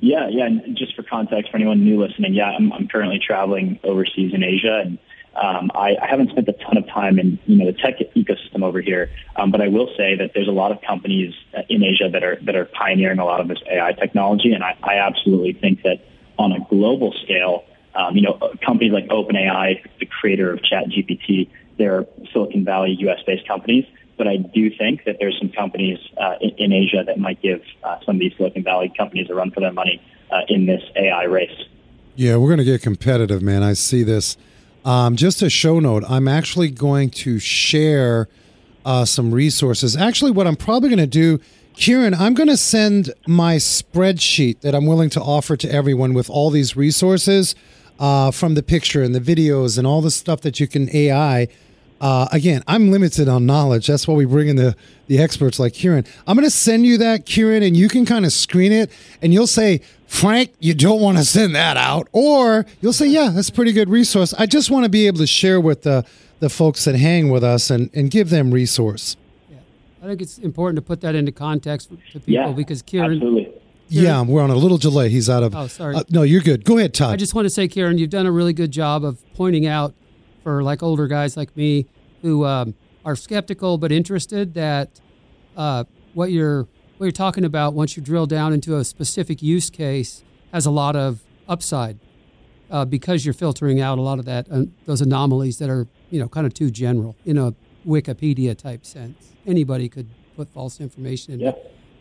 Yeah, yeah. And just for context, for anyone new listening, yeah, I'm, I'm currently traveling overseas in Asia, and um, I, I haven't spent a ton of time in you know the tech ecosystem over here. Um, but I will say that there's a lot of companies uh, in Asia that are that are pioneering a lot of this AI technology, and I, I absolutely think that on a global scale, um, you know, companies like OpenAI, the creator of ChatGPT, they're Silicon Valley U.S.-based companies. But I do think that there's some companies uh, in, in Asia that might give uh, some of these Silicon Valley companies a run for their money uh, in this AI race. Yeah, we're going to get competitive, man. I see this. Um, just a show note, I'm actually going to share uh, some resources. Actually, what I'm probably going to do, Kieran, I'm going to send my spreadsheet that I'm willing to offer to everyone with all these resources uh, from the picture and the videos and all the stuff that you can AI. Uh, again, I'm limited on knowledge. That's why we bring in the, the experts like Kieran. I'm going to send you that, Kieran, and you can kind of screen it and you'll say, Frank, you don't want to send that out. Or you'll say, yeah, that's a pretty good resource. I just want to be able to share with the, the folks that hang with us and, and give them resource. Yeah. I think it's important to put that into context to people Yeah, because Kieran. absolutely. Yeah, we're on a little delay. He's out of. Oh, sorry. Uh, no, you're good. Go ahead, Todd. I just want to say, Kieran, you've done a really good job of pointing out for like older guys like me who um, are skeptical but interested that uh, what you're what you're talking about once you drill down into a specific use case has a lot of upside uh, because you're filtering out a lot of that uh, those anomalies that are you know kind of too general in a Wikipedia type sense. Anybody could put false information in. Yeah.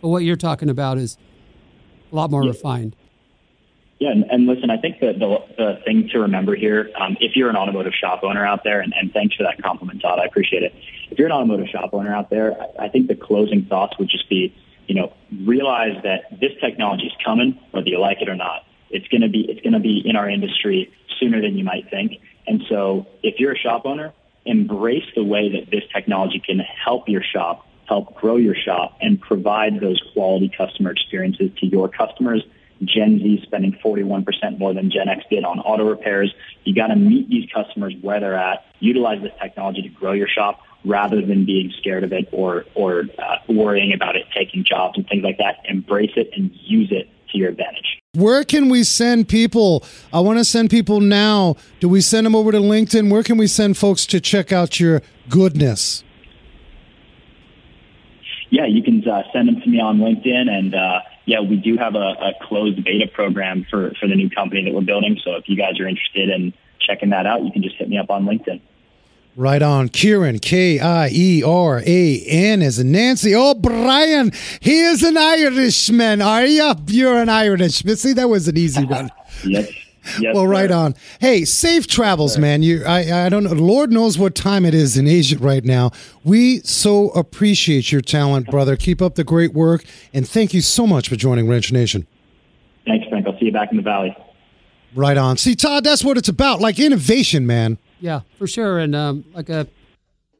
But what you're talking about is a lot more refined. Yeah, and, and listen, I think that the, the thing to remember here, um, if you're an automotive shop owner out there, and, and thanks for that compliment, Todd, I appreciate it. If you're an automotive shop owner out there, I, I think the closing thoughts would just be, you know, realize that this technology is coming, whether you like it or not. It's going to be it's going to be in our industry sooner than you might think. And so, if you're a shop owner, embrace the way that this technology can help your shop, help grow your shop, and provide those quality customer experiences to your customers. Gen Z spending 41% more than Gen X did on auto repairs. You got to meet these customers where they're at. Utilize this technology to grow your shop rather than being scared of it or or uh, worrying about it taking jobs and things like that. Embrace it and use it to your advantage. Where can we send people? I want to send people now. Do we send them over to LinkedIn? Where can we send folks to check out your goodness? yeah, you can uh, send them to me on LinkedIn. And uh, yeah, we do have a, a closed beta program for, for the new company that we're building. So if you guys are interested in checking that out, you can just hit me up on LinkedIn. Right on. Kieran, K I E R A N, is Nancy oh, O'Brien. He is an Irishman. Are you? You're an Irishman. See, that was an easy one. yes. Yes, well, right sir. on. Hey, safe travels, man. You, I, I don't know. Lord knows what time it is in Asia right now. We so appreciate your talent, brother. Keep up the great work, and thank you so much for joining Wrench Nation. Thanks, Frank. I'll see you back in the valley. Right on. See, Todd, that's what it's about. Like innovation, man. Yeah, for sure. And um, like a,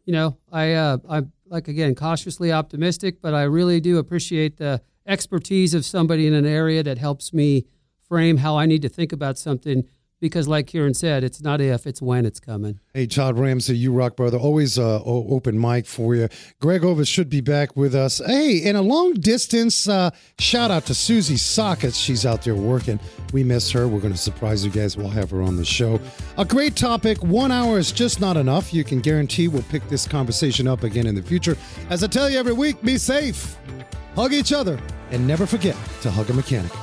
you know, I uh, I'm like again cautiously optimistic, but I really do appreciate the expertise of somebody in an area that helps me frame how I need to think about something. Because, like Kieran said, it's not if, it's when it's coming. Hey, Todd Ramsey, you rock, brother. Always uh, open mic for you. Greg Ovis should be back with us. Hey, in a long distance, uh, shout out to Susie Sockets. She's out there working. We miss her. We're going to surprise you guys. We'll have her on the show. A great topic. One hour is just not enough. You can guarantee we'll pick this conversation up again in the future. As I tell you every week, be safe, hug each other, and never forget to hug a mechanic.